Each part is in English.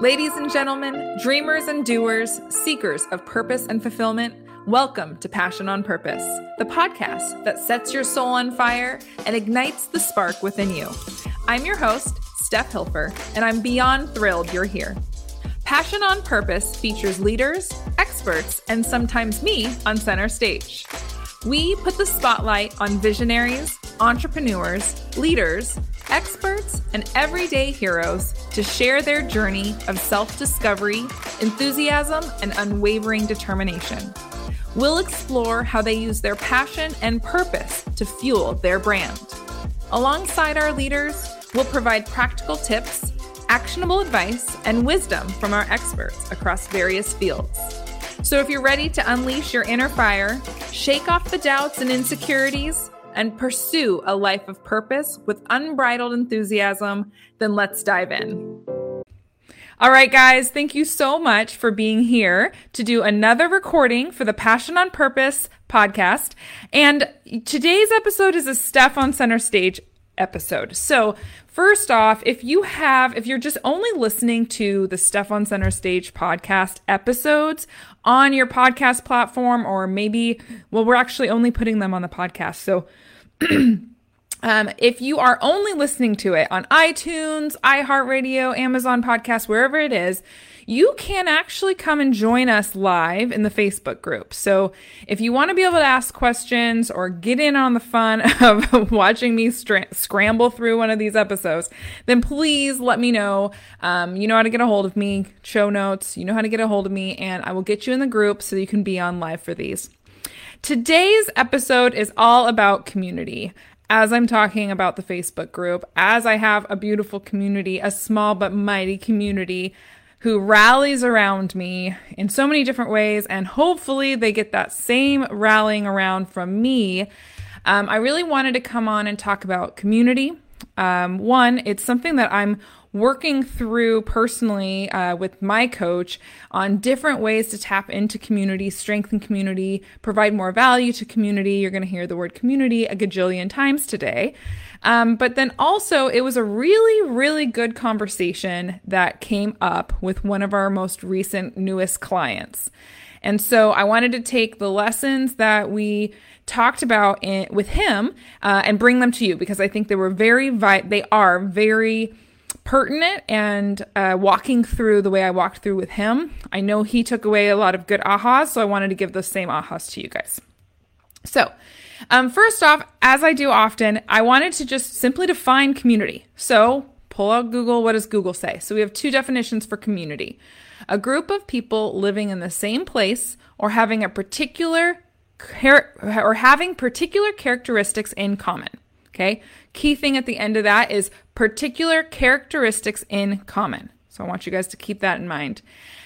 Ladies and gentlemen, dreamers and doers, seekers of purpose and fulfillment, welcome to Passion on Purpose, the podcast that sets your soul on fire and ignites the spark within you. I'm your host, Steph Hilfer, and I'm beyond thrilled you're here. Passion on Purpose features leaders, experts, and sometimes me on center stage. We put the spotlight on visionaries, entrepreneurs, leaders, experts, and everyday heroes to share their journey of self discovery, enthusiasm, and unwavering determination. We'll explore how they use their passion and purpose to fuel their brand. Alongside our leaders, we'll provide practical tips, actionable advice, and wisdom from our experts across various fields. So if you're ready to unleash your inner fire, shake off the doubts and insecurities, and pursue a life of purpose with unbridled enthusiasm, then let's dive in. All right, guys, thank you so much for being here to do another recording for the Passion on Purpose podcast. And today's episode is a Steph on Center Stage episode. So, first off, if you have, if you're just only listening to the Steph on Center Stage podcast episodes on your podcast platform, or maybe, well, we're actually only putting them on the podcast. So, Um, if you are only listening to it on iTunes, iHeartRadio, Amazon Podcast, wherever it is, you can actually come and join us live in the Facebook group. So if you want to be able to ask questions or get in on the fun of watching me stra- scramble through one of these episodes, then please let me know. Um, you know how to get a hold of me, show notes, you know how to get a hold of me, and I will get you in the group so you can be on live for these. Today's episode is all about community as I'm talking about the Facebook group, as I have a beautiful community, a small but mighty community who rallies around me in so many different ways, and hopefully they get that same rallying around from me. Um, I really wanted to come on and talk about community. Um, one, it's something that I'm working through personally uh, with my coach on different ways to tap into community, strengthen community, provide more value to community. You're going to hear the word community a gajillion times today. Um, but then also, it was a really, really good conversation that came up with one of our most recent, newest clients. And so I wanted to take the lessons that we talked about in, with him uh, and bring them to you because I think they were very, vi- they are very pertinent and uh, walking through the way I walked through with him. I know he took away a lot of good ahas, so I wanted to give those same ahas to you guys. So, um, first off, as I do often, I wanted to just simply define community. So, pull out Google. What does Google say? So, we have two definitions for community a group of people living in the same place or having a particular char- or having particular characteristics in common. Okay. Key thing at the end of that is particular characteristics in common. So I want you guys to keep that in mind.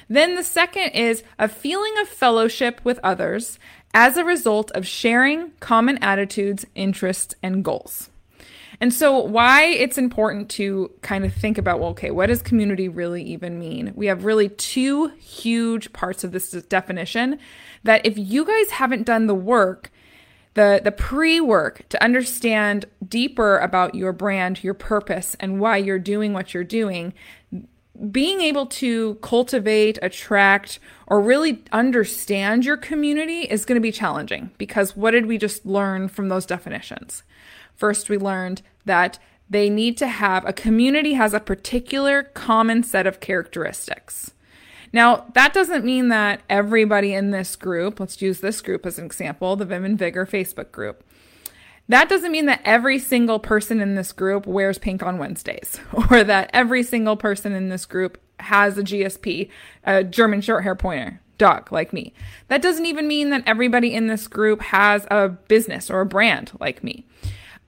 Then the second is a feeling of fellowship with others as a result of sharing common attitudes, interests, and goals. And so, why it's important to kind of think about, well, okay, what does community really even mean? We have really two huge parts of this definition that if you guys haven't done the work, the the pre-work to understand deeper about your brand, your purpose and why you're doing what you're doing, being able to cultivate, attract or really understand your community is going to be challenging because what did we just learn from those definitions? First, we learned that they need to have a community has a particular common set of characteristics. Now, that doesn't mean that everybody in this group, let's use this group as an example, the Viim and Vigor Facebook group. That doesn't mean that every single person in this group wears pink on Wednesdays or that every single person in this group has a GSP, a German short hair pointer dog like me. That doesn't even mean that everybody in this group has a business or a brand like me.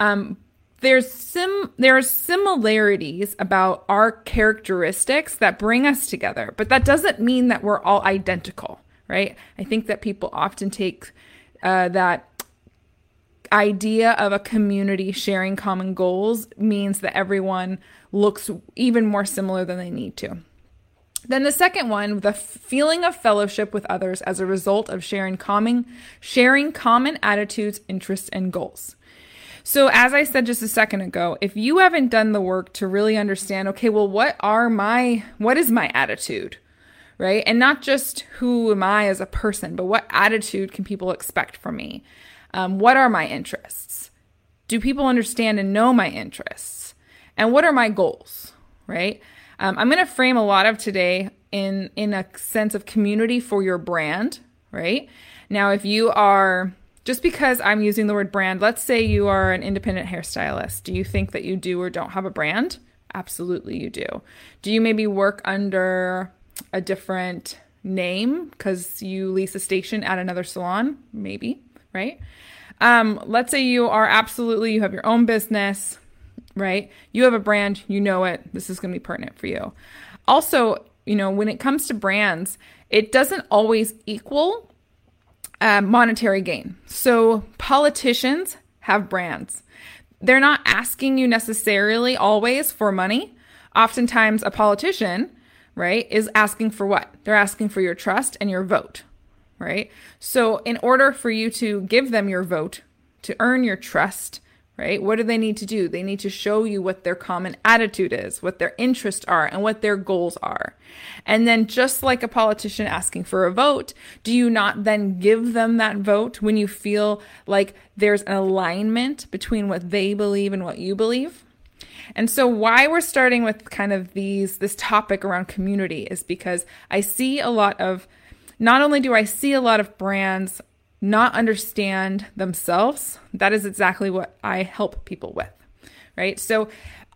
Um, there's sim there's similarities about our characteristics that bring us together, but that doesn't mean that we're all identical, right? I think that people often take uh, that idea of a community sharing common goals means that everyone looks even more similar than they need to. Then the second one, the feeling of fellowship with others as a result of sharing common sharing common attitudes, interests, and goals. So, as I said just a second ago, if you haven't done the work to really understand, okay, well, what are my, what is my attitude? Right. And not just who am I as a person, but what attitude can people expect from me? Um, what are my interests? Do people understand and know my interests? And what are my goals? Right. Um, I'm going to frame a lot of today in in a sense of community for your brand. Right now, if you are just because I'm using the word brand, let's say you are an independent hairstylist. Do you think that you do or don't have a brand? Absolutely, you do. Do you maybe work under a different name because you lease a station at another salon? Maybe, right? Um, let's say you are absolutely, you have your own business, right? You have a brand, you know it. This is going to be pertinent for you. Also, you know, when it comes to brands, it doesn't always equal uh, monetary gain. So politicians have brands. They're not asking you necessarily always for money. Oftentimes, a politician, right, is asking for what? They're asking for your trust and your vote, right? So, in order for you to give them your vote, to earn your trust, right? What do they need to do? They need to show you what their common attitude is, what their interests are, and what their goals are. And then, just like a politician asking for a vote, do you not then give them that vote when you feel like there's an alignment between what they believe and what you believe? And so why we're starting with kind of these this topic around community is because I see a lot of not only do I see a lot of brands not understand themselves, that is exactly what I help people with, right? So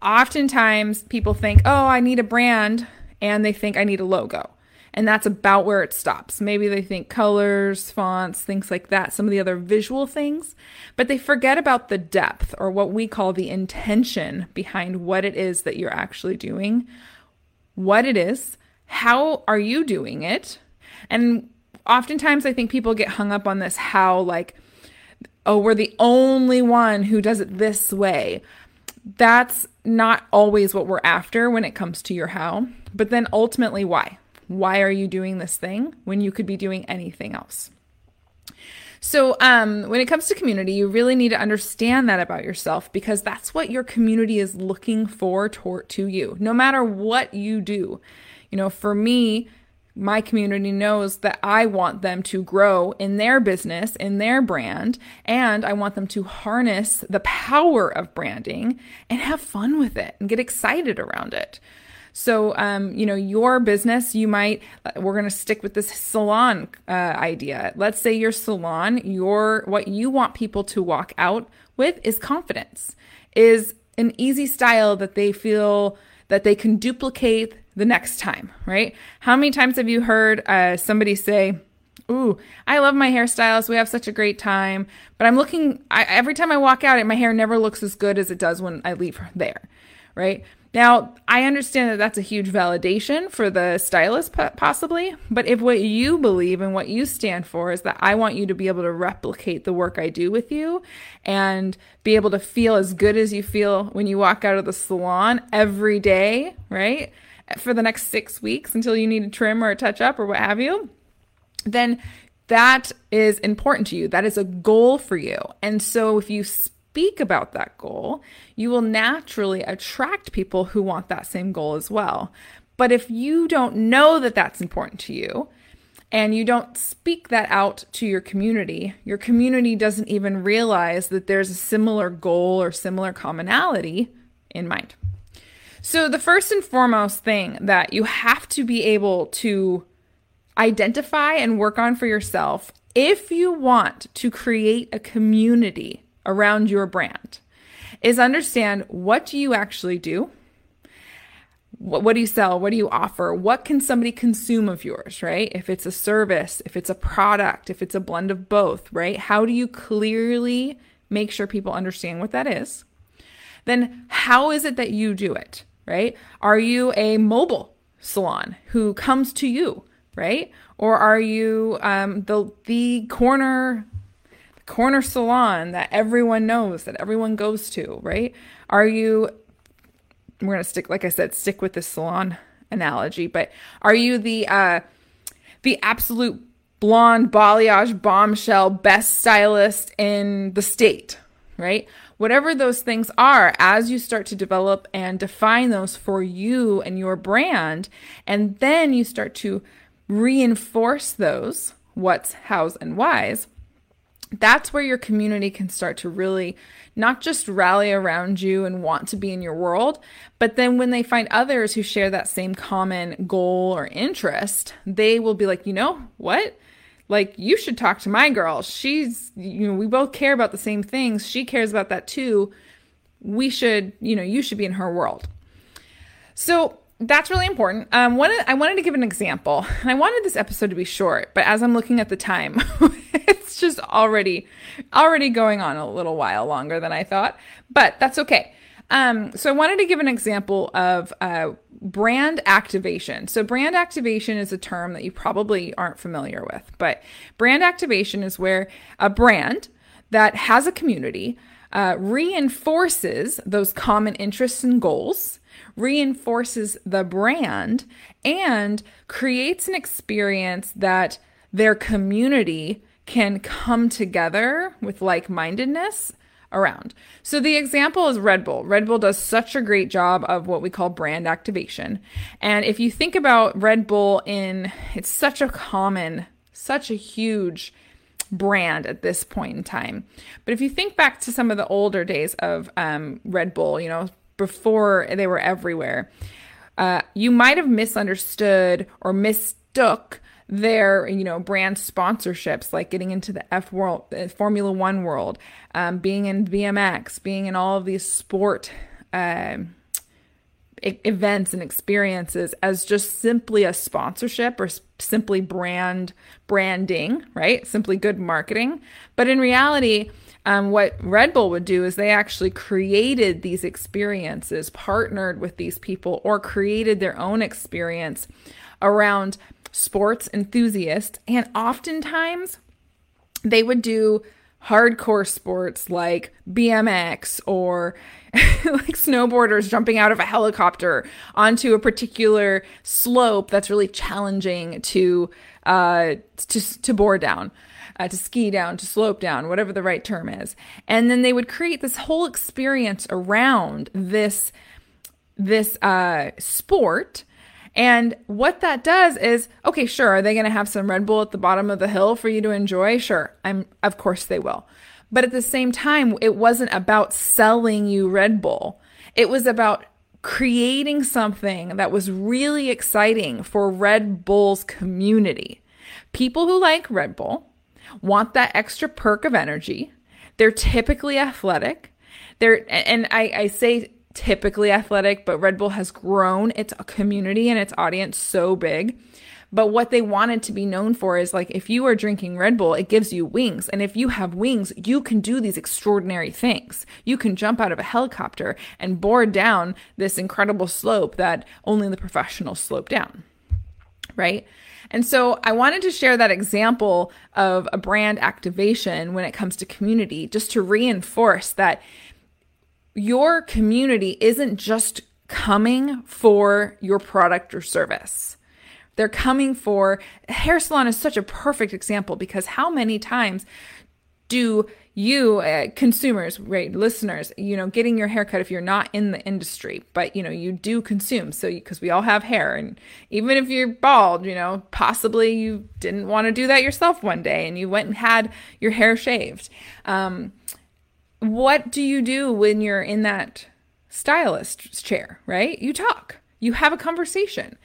oftentimes people think, oh, I need a brand, and they think I need a logo. And that's about where it stops. Maybe they think colors, fonts, things like that, some of the other visual things, but they forget about the depth or what we call the intention behind what it is that you're actually doing, what it is, how are you doing it, and oftentimes I think people get hung up on this how, like, oh, we're the only one who does it this way. That's not always what we're after when it comes to your how. But then ultimately, why? Why are you doing this thing when you could be doing anything else? So, um, when it comes to community, you really need to understand that about yourself because that's what your community is looking for to, to you, no matter what you do. You know, for me, my community knows that I want them to grow in their business, in their brand, and I want them to harness the power of branding and have fun with it and get excited around it. So, um, you know, your business, you might, we're going to stick with this salon uh, idea. Let's say your salon, your, what you want people to walk out with is confidence, is an easy style that they feel that they can duplicate the next time, right? How many times have you heard uh, somebody say, Ooh, I love my hairstylist. We have such a great time. But I'm looking, I, every time I walk out, my hair never looks as good as it does when I leave there, right? Now, I understand that that's a huge validation for the stylist, possibly. But if what you believe and what you stand for is that I want you to be able to replicate the work I do with you and be able to feel as good as you feel when you walk out of the salon every day, right? For the next six weeks until you need a trim or a touch up or what have you, then that is important to you. That is a goal for you. And so if you speak about that goal, you will naturally attract people who want that same goal as well. But if you don't know that that's important to you, and you don't speak that out to your community, your community doesn't even realize that there's a similar goal or similar commonality in mind. So, the first and foremost thing that you have to be able to identify and work on for yourself if you want to create a community around your brand is understand what do you actually do? What, what do you sell? What do you offer? What can somebody consume of yours, right? If it's a service, if it's a product, if it's a blend of both, right? How do you clearly make sure people understand what that is? Then how is it that you do it, right? Are you a mobile salon who comes to you, right? Or are you um, the the corner corner salon that everyone knows, that everyone goes to, right? Are you, we're to stick, like I said, stick with the salon analogy, but are you the, uh, the absolute blonde balayage bombshell best stylist in the state, right? Whatever those things are, as you start to develop and define those for you and your brand, and then you start to reinforce those what's, how's, and why's, that's where your community can start to really not just rally around you and want to be in your world, but then when they find others who share that same common goal or interest, they will be like, you know what? Like, you should talk to my girl. She's, you know, we both care about the same things. She cares about that too. We should, you know, you should be in her world. So, that's really important. Um, one, I wanted to give an example. I wanted this episode to be short, but as I'm looking at the time, it's just already, already going on a little while longer than I thought. But that's okay. Um, so I wanted to give an example of uh, brand activation. So brand activation is a term that you probably aren't familiar with, but brand activation is where a brand that has a community uh, reinforces those common interests and goals reinforces the brand and creates an experience that their community can come together with like mindedness around. So the example is Red Bull. Red Bull does such a great job of what we call brand activation. And if you think about Red Bull in it's such a common, such a huge brand at this point in time. But if you think back to some of the older days of um, Red Bull, you know, before they were everywhere, uh, you might have misunderstood or mistook their you know brand sponsorships like getting into the f world formula one world um, being in bmx being in all of these sport uh, events and experiences as just simply a sponsorship or simply brand branding right? Simply good marketing. But in reality um, what Red Bull would do is they actually created these experiences, partnered with these people, or created their own experience around sports enthusiasts. And oftentimes they would do hardcore sports like BMX or like snowboarders jumping out of a helicopter onto a particular slope that's really challenging to uh to to board down uh, to ski down, to slope down, whatever the right term is. And then they would create this whole experience around this this uh, sport. And what that does is, okay, sure, are they going to have some Red Bull at the bottom of the hill for you to enjoy? Sure, I'm. Of course they will. But at the same time, it wasn't about selling you Red Bull. It was about creating something that was really exciting for Red Bull's community. People who like Red Bull, want that extra perk of energy. They're typically athletic. They're and I, I say typically athletic, but Red Bull has grown its community and its audience so big. But what they wanted to be known for is like if you are drinking Red Bull, it gives you wings. And if you have wings, you can do these extraordinary things. You can jump out of a helicopter and board down this incredible slope that only the professionals slope down. Right? And so I wanted to share that example of a brand activation when it comes to community, just to reinforce that your community isn't just coming for your product or service. They're coming for hair salon is such a perfect example because how many times do you uh, consumers right listeners you know getting your haircut if you're not in the industry but you know you do consume so because we all have hair and even if you're bald you know possibly you didn't want to do that yourself one day and you went and had your hair shaved um, what do you do when you're in that stylist's chair right you talk you have a conversation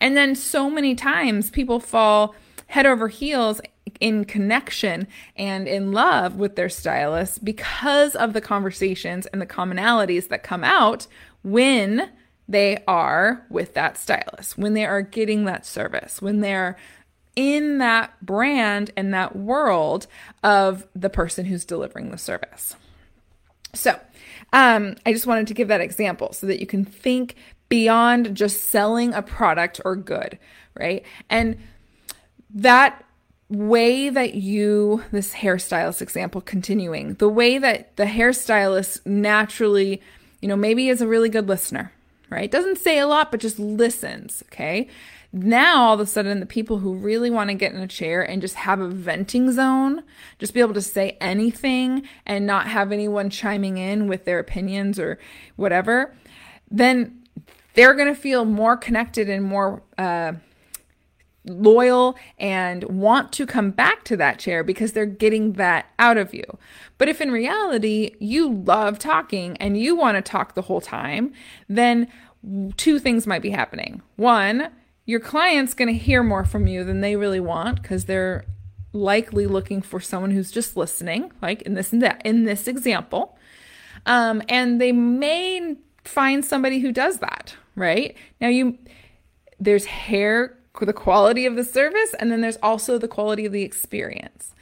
and then so many times people fall head over heels in connection and in love with their stylist because of the conversations and the commonalities that come out when they are with that stylist, when they are getting that service, when they're in that brand and that world of the person who's delivering the service. So, um, I just wanted to give that example so that you can think beyond just selling a product or good, right? And that way that you, this hairstylist example continuing, the way that the hairstylist naturally, you know, maybe is a really good listener, right? Doesn't say a lot, but just listens, okay? Now all of a sudden the people who really want to get in a chair and just have a venting zone just be able to say anything and not have anyone chiming in with their opinions or whatever then they're going to feel more connected and more uh, loyal and want to come back to that chair because they're getting that out of you. But if in reality you love talking and you want to talk the whole time, then two things might be happening. One, your client's going to hear more from you than they really want because they're likely looking for someone who's just listening, like in this in this example. Um, and they may find somebody who does that, right? Now you there's hair the quality of the service and then there's also the quality of the experience.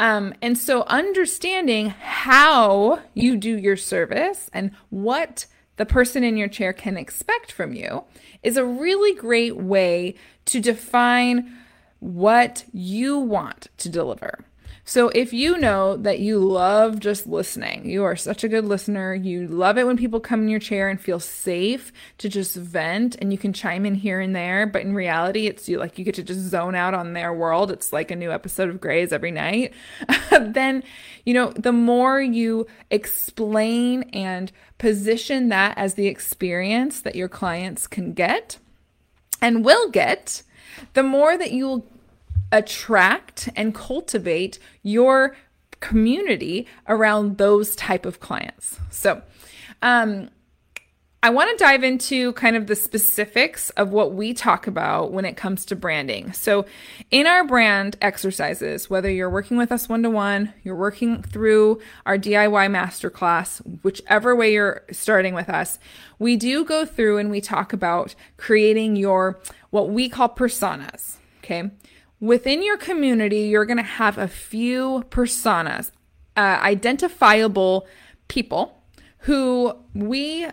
Um, and so understanding how you do your service and what the person in your chair can expect from you is a really great way to define what you want to deliver. So if you know that you love just listening, you are such a good listener, you love it when people come in your chair and feel safe to just vent and you can chime in here and there, but in reality it's you like you get to just zone out on their world. It's like a new episode of Grey's every night. then, you know, the more you explain and position that as the experience that your clients can get and will get, the more that you will attract and cultivate your community around those type of clients. So, um, I want to dive into kind of the specifics of what we talk about when it comes to branding. So, in our brand exercises, whether you're working with us one to one, you're working through our DIY masterclass, whichever way you're starting with us, we do go through and we talk about creating your what we call personas. Okay. Within your community, you're going to have a few personas, uh, identifiable people who we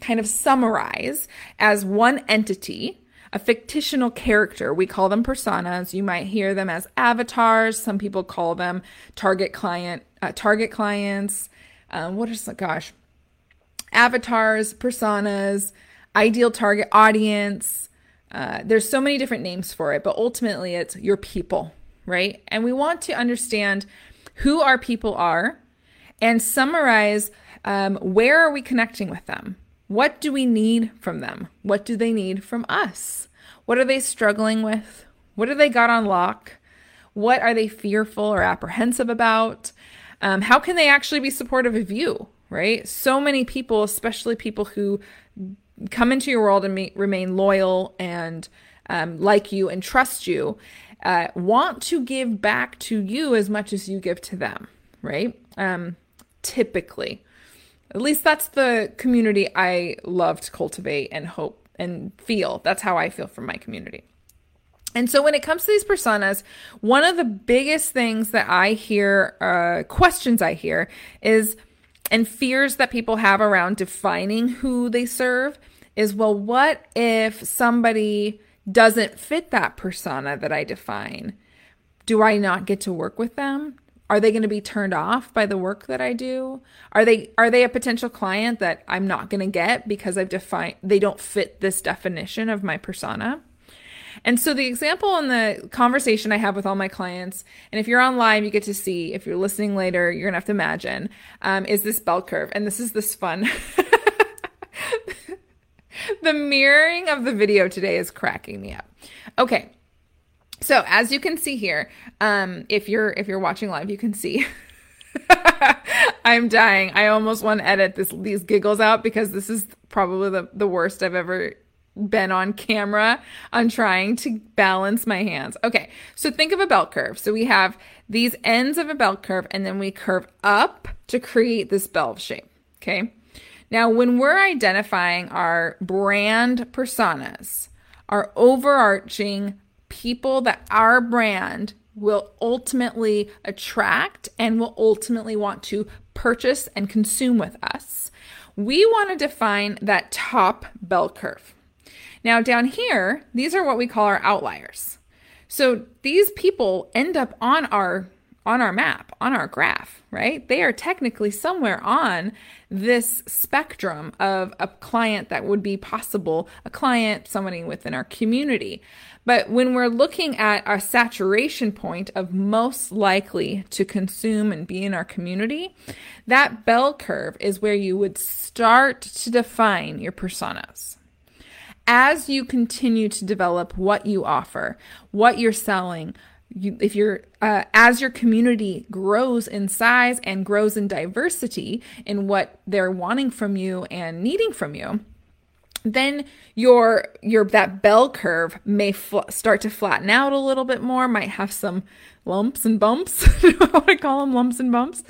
kind of summarize as one entity, a fictional character. We call them personas. You might hear them as avatars. Some people call them target client, uh, target clients. Um, what is gosh? Avatars, personas, ideal target audience, uh, there's so many different names for it, but ultimately it's your people, right? And we want to understand who our people are and summarize um, where are we connecting with them? What do we need from them? What do they need from us? What are they struggling with? What have they got on lock? What are they fearful or apprehensive about? Um, how can they actually be supportive of you? Right? So many people, especially people who come into your world and me- remain loyal and um, like you and trust you, uh, want to give back to you as much as you give to them, right? Um, typically. At least that's the community I love to cultivate and hope and feel. That's how I feel from my community. And so when it comes to these personas, one of the biggest things that I hear, uh, questions I hear is and fears that people have around defining who they serve is well, what if somebody doesn't fit that persona that I define? Do I not get to work with them? Are they going to be turned off by the work that I do? Are they are they a potential client that I'm not going to get because I've defined they don't fit this definition of my persona? And so the example in the conversation I have with all my clients, and if you're on live, you get to see. If you're listening later, you're gonna have to imagine. Um, is this bell curve, and this is this fun. the mirroring of the video today is cracking me up. Okay. So as you can see here, um, if you're if you're watching live, you can see I'm dying. I almost want to edit this these giggles out because this is probably the, the worst I've ever been on camera on trying to balance my hands. Okay, so think of a bell curve. So we have these ends of a bell curve and then we curve up to create this bell shape. Okay, now when we're identifying our brand personas, our overarching people that our brand will ultimately attract and will ultimately want to purchase and consume with us, we want to define that top bell curve. Now, down here, these are what we call our outliers. So these people end up on our on our map, on our graph, right? They are technically somewhere on this spectrum of a client that would be possible, a client, somebody within our community. But when we're looking at our saturation point of most likely to consume and be in our community, that bell curve is where you would start to define your personas. As you continue to develop what you offer, what you're selling, you, if you're uh, as your community grows in size and grows in diversity in what they're wanting from you and needing from you then your your that bell curve may fl- start to flatten out a little bit more might have some lumps and bumps. I want to call them lumps and bumps.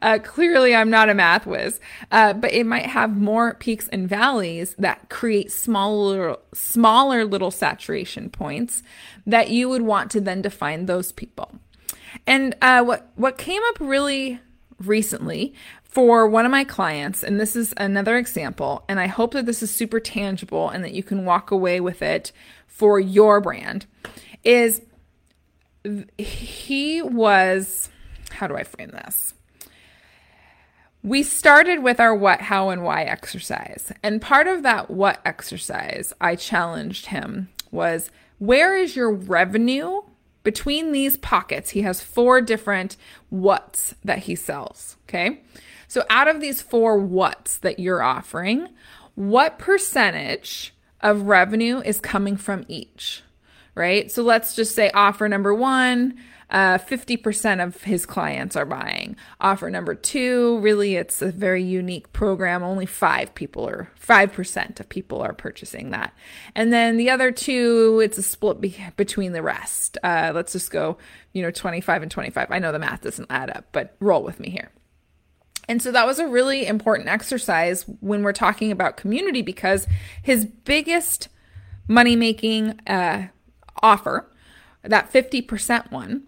Uh, clearly i'm not a math whiz. Uh, but it might have more peaks and valleys that create smaller smaller little saturation points that you would want to then define those people. And uh, what what came up really recently for one of my clients, and this is another example, and I hope that this is super tangible and that you can walk away with it for your brand, is he was, how do I frame this? We started with our what, how, and why exercise. And part of that what exercise I challenged him was where is your revenue between these pockets? He has four different what's that he sells. Okay. So, out of these four what's that you're offering, what percentage of revenue is coming from each? Right? So, let's just say offer number one, uh, 50% of his clients are buying. Offer number two, really, it's a very unique program. Only five people or 5% of people are purchasing that. And then the other two, it's a split be- between the rest. Uh, let's just go, you know, 25 and 25. I know the math doesn't add up, but roll with me here. And so that was a really important exercise when we're talking about community because his biggest money making uh, offer, that 50% one,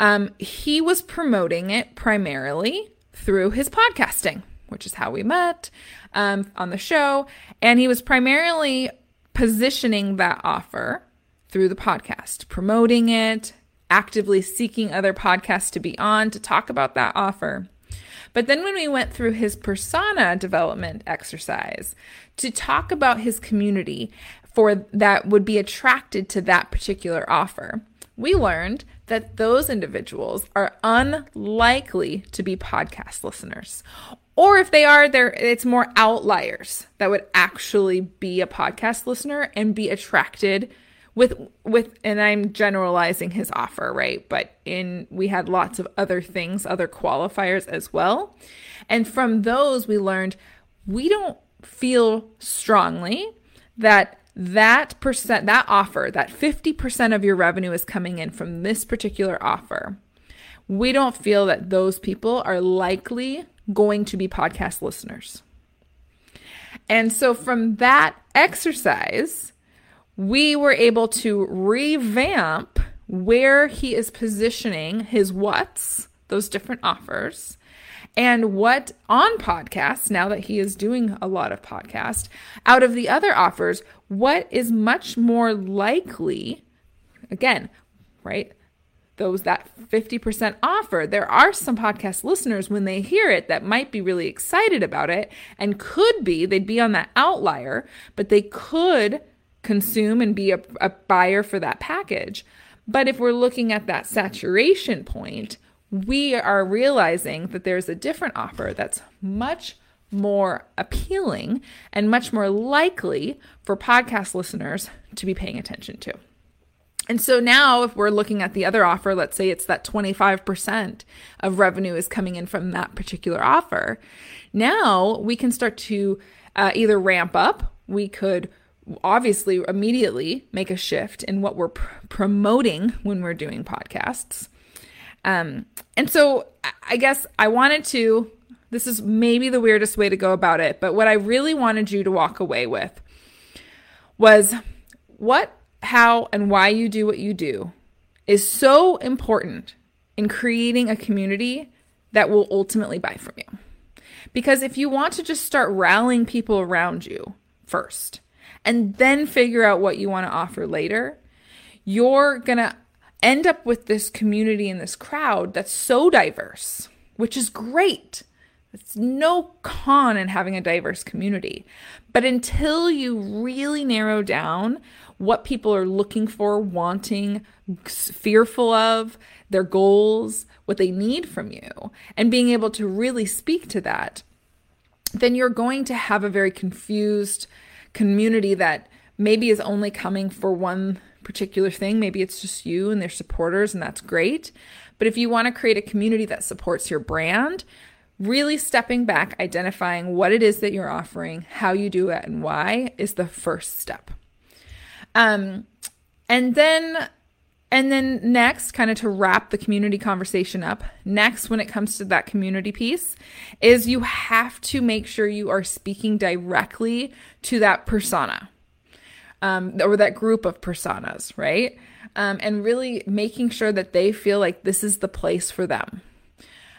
um, he was promoting it primarily through his podcasting, which is how we met um, on the show. And he was primarily positioning that offer through the podcast, promoting it, actively seeking other podcasts to be on to talk about that offer. But then when we went through his persona development exercise to talk about his community for that would be attracted to that particular offer, we learned that those individuals are unlikely to be podcast listeners. Or if they are, there it's more outliers that would actually be a podcast listener and be attracted with with and I'm generalizing his offer, right? But in we had lots of other things, other qualifiers as well. And from those we learned we don't feel strongly that that percent that offer, that 50% of your revenue is coming in from this particular offer. We don't feel that those people are likely going to be podcast listeners. And so from that exercise, we were able to revamp where he is positioning his what's, those different offers, and what on podcasts, now that he is doing a lot of podcasts, out of the other offers, what is much more likely, again, right? Those that 50% offer. There are some podcast listeners when they hear it that might be really excited about it and could be, they'd be on that outlier, but they could consume and be a, a buyer for that package. But if we're looking at that saturation point, we are realizing that there's a different offer that's much more appealing and much more likely for podcast listeners to be paying attention to. And so now, if we're looking at the other offer, let's say it's that 25% of revenue is coming in from that particular offer. Now we can start to uh, either ramp up, we could obviously immediately make a shift in what we're pr- promoting when we're doing podcasts. Um, and so I guess I wanted to, this is maybe the weirdest way to go about it, but what I really wanted you to walk away with was what, how, and why you do what you do is so important in creating a community that will ultimately buy from you. Because if you want to just start rallying people around you first, and then figure out what you want to offer later, you're going to end up with this community and this crowd that's so diverse, which is great. It's no con in having a diverse community. But until you really narrow down what people are looking for, wanting, fearful of, their goals, what they need from you, and being able to really speak to that, then you're going to have a very confused community that maybe is only coming for one particular thing. Maybe it's just you and their supporters, and that's great. But if you want to create a community that supports your brand, really stepping back, identifying what it is that you're offering, how you do it, and why is the first step. Um, and then and then next, kind of to wrap the community conversation up, next, when it comes to that community piece, is you have to make sure you are speaking directly to that persona um, or that group of personas, right? Um, and really making sure that they feel like this is the place for them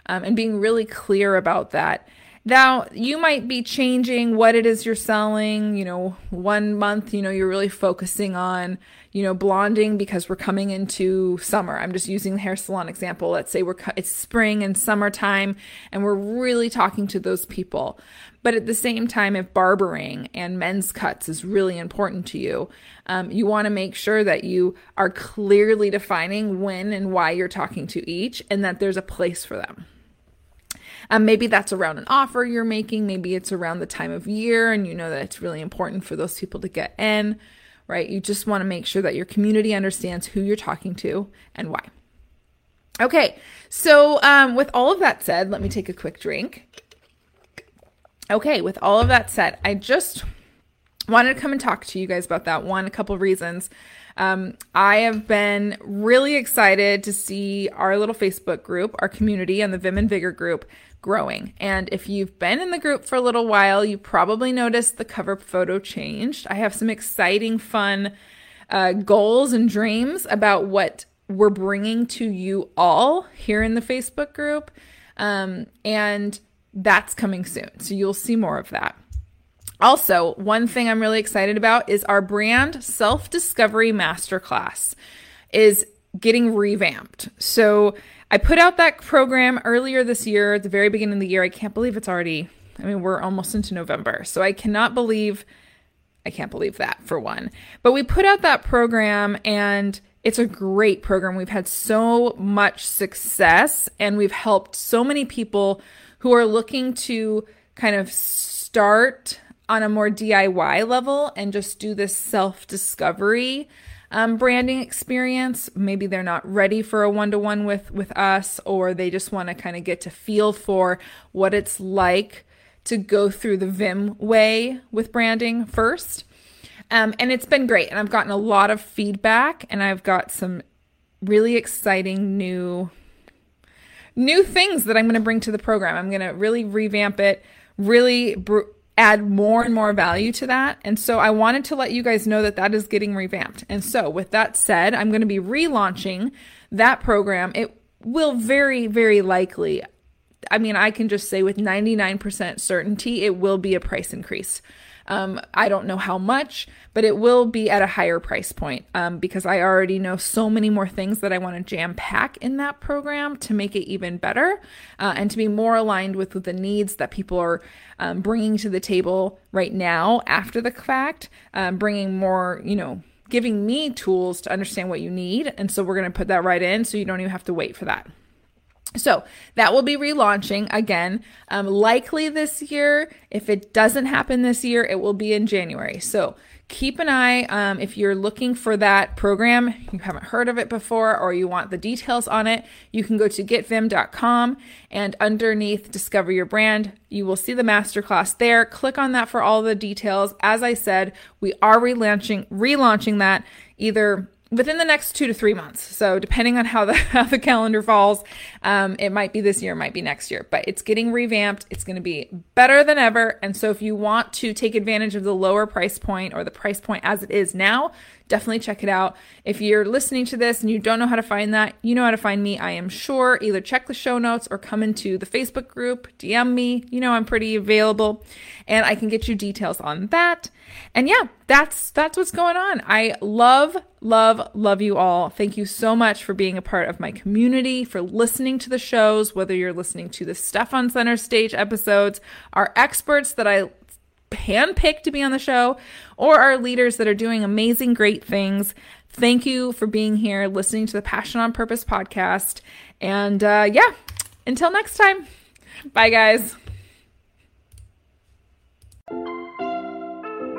um, and being really clear about that. Now, you might be changing what it is you're selling. You know, one month, you know, you're really focusing on, you know, blonding because we're coming into summer. I'm just using the hair salon example. Let's say we're it's spring and summertime and we're really talking to those people. But at the same time, if barbering and men's cuts is really important to you, um, you want to make sure that you are clearly defining when and why you're talking to each and that there's a place for them. Um, maybe that's around an offer you're making. Maybe it's around the time of year and you know that it's really important for those people to get in, right? You just want to make sure that your community understands who you're talking to and why. Okay, so um, with all of that said, let me take a quick drink. Okay, with all of that said, I just wanted to come and talk to you guys about that one, a couple of reasons. Um, I have been really excited to see our little Facebook group, our community, and the Viim and Vigor group growing. And if you've been in the group for a little while, you probably noticed the cover photo changed. I have some exciting, fun uh, goals and dreams about what we're bringing to you all here in the Facebook group. Um, and that's coming soon. So you'll see more of that. Also, one thing I'm really excited about is our brand self discovery masterclass is getting revamped. So I put out that program earlier this year, at the very beginning of the year. I can't believe it's already, I mean, we're almost into November. So I cannot believe, I can't believe that for one. But we put out that program and it's a great program. We've had so much success and we've helped so many people who are looking to kind of start on a more DIY level and just do this self discovery um, branding experience. Maybe they're not ready for a one to one with with us, or they just want to kind of get to feel for what it's like to go through the Viim way with branding first. Um, and it's been great, and I've gotten a lot of feedback, and I've got some really exciting new new things that I'm going to bring to the program. I'm going to really revamp it, really add more and more value to that. And so I wanted to let you guys know that that is getting revamped. And so, with that said, I'm going to be relaunching that program. It will very, very likely, I mean, I can just say with 99% certainty, it will be a price increase. Um, I don't know how much, but it will be at a higher price point um, because I already know so many more things that I want to jam pack in that program to make it even better uh, and to be more aligned with, with the needs that people are um, bringing to the table right now after the fact, um, bringing more, you know, giving me tools to understand what you need. And so we're going to put that right in so you don't even have to wait for that. So that will be relaunching again, um, likely this year. If it doesn't happen this year, it will be in January. So keep an eye um, if you're looking for that program, you haven't heard of it before, or you want the details on it, you can go to getViim.com and underneath Discover Your Brand, you will see the masterclass there. Click on that for all the details. As I said, we are relaunching relaunching that either within the next two to three months. So depending on how the how the calendar falls, um, it might be this year, might be next year. But it's getting revamped. It's going to be better than ever. And so if you want to take advantage of the lower price point or the price point as it is now, definitely check it out. If you're listening to this and you don't know how to find that, you know how to find me. I am sure. Either check the show notes or come into the Facebook group, DM me. You know I'm pretty available, and I can get you details on that. and yeah, that's that's what's going on. I love love love you all. Thank you so much for being a part of my community, for listening to the shows, whether you're listening to the Steph on Center Stage episodes, our experts that I handpicked to be on the show, or our leaders that are doing amazing great things. Thank you for being here, listening to the Passion on Purpose podcast. And uh, yeah, until next time. Bye, guys.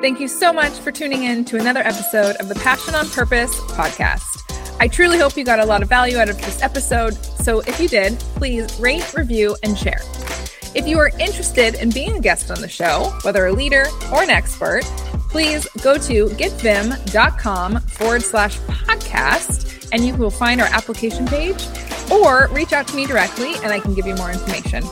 Thank you so much for tuning in to another episode of the Passion on Purpose podcast. I truly hope you got a lot of value out of this episode. So if you did, please rate, review, and share. If you are interested in being a guest on the show, whether a leader or an expert, please go to getViim.com forward slash podcast and you will find our application page or reach out to me directly and I can give you more information.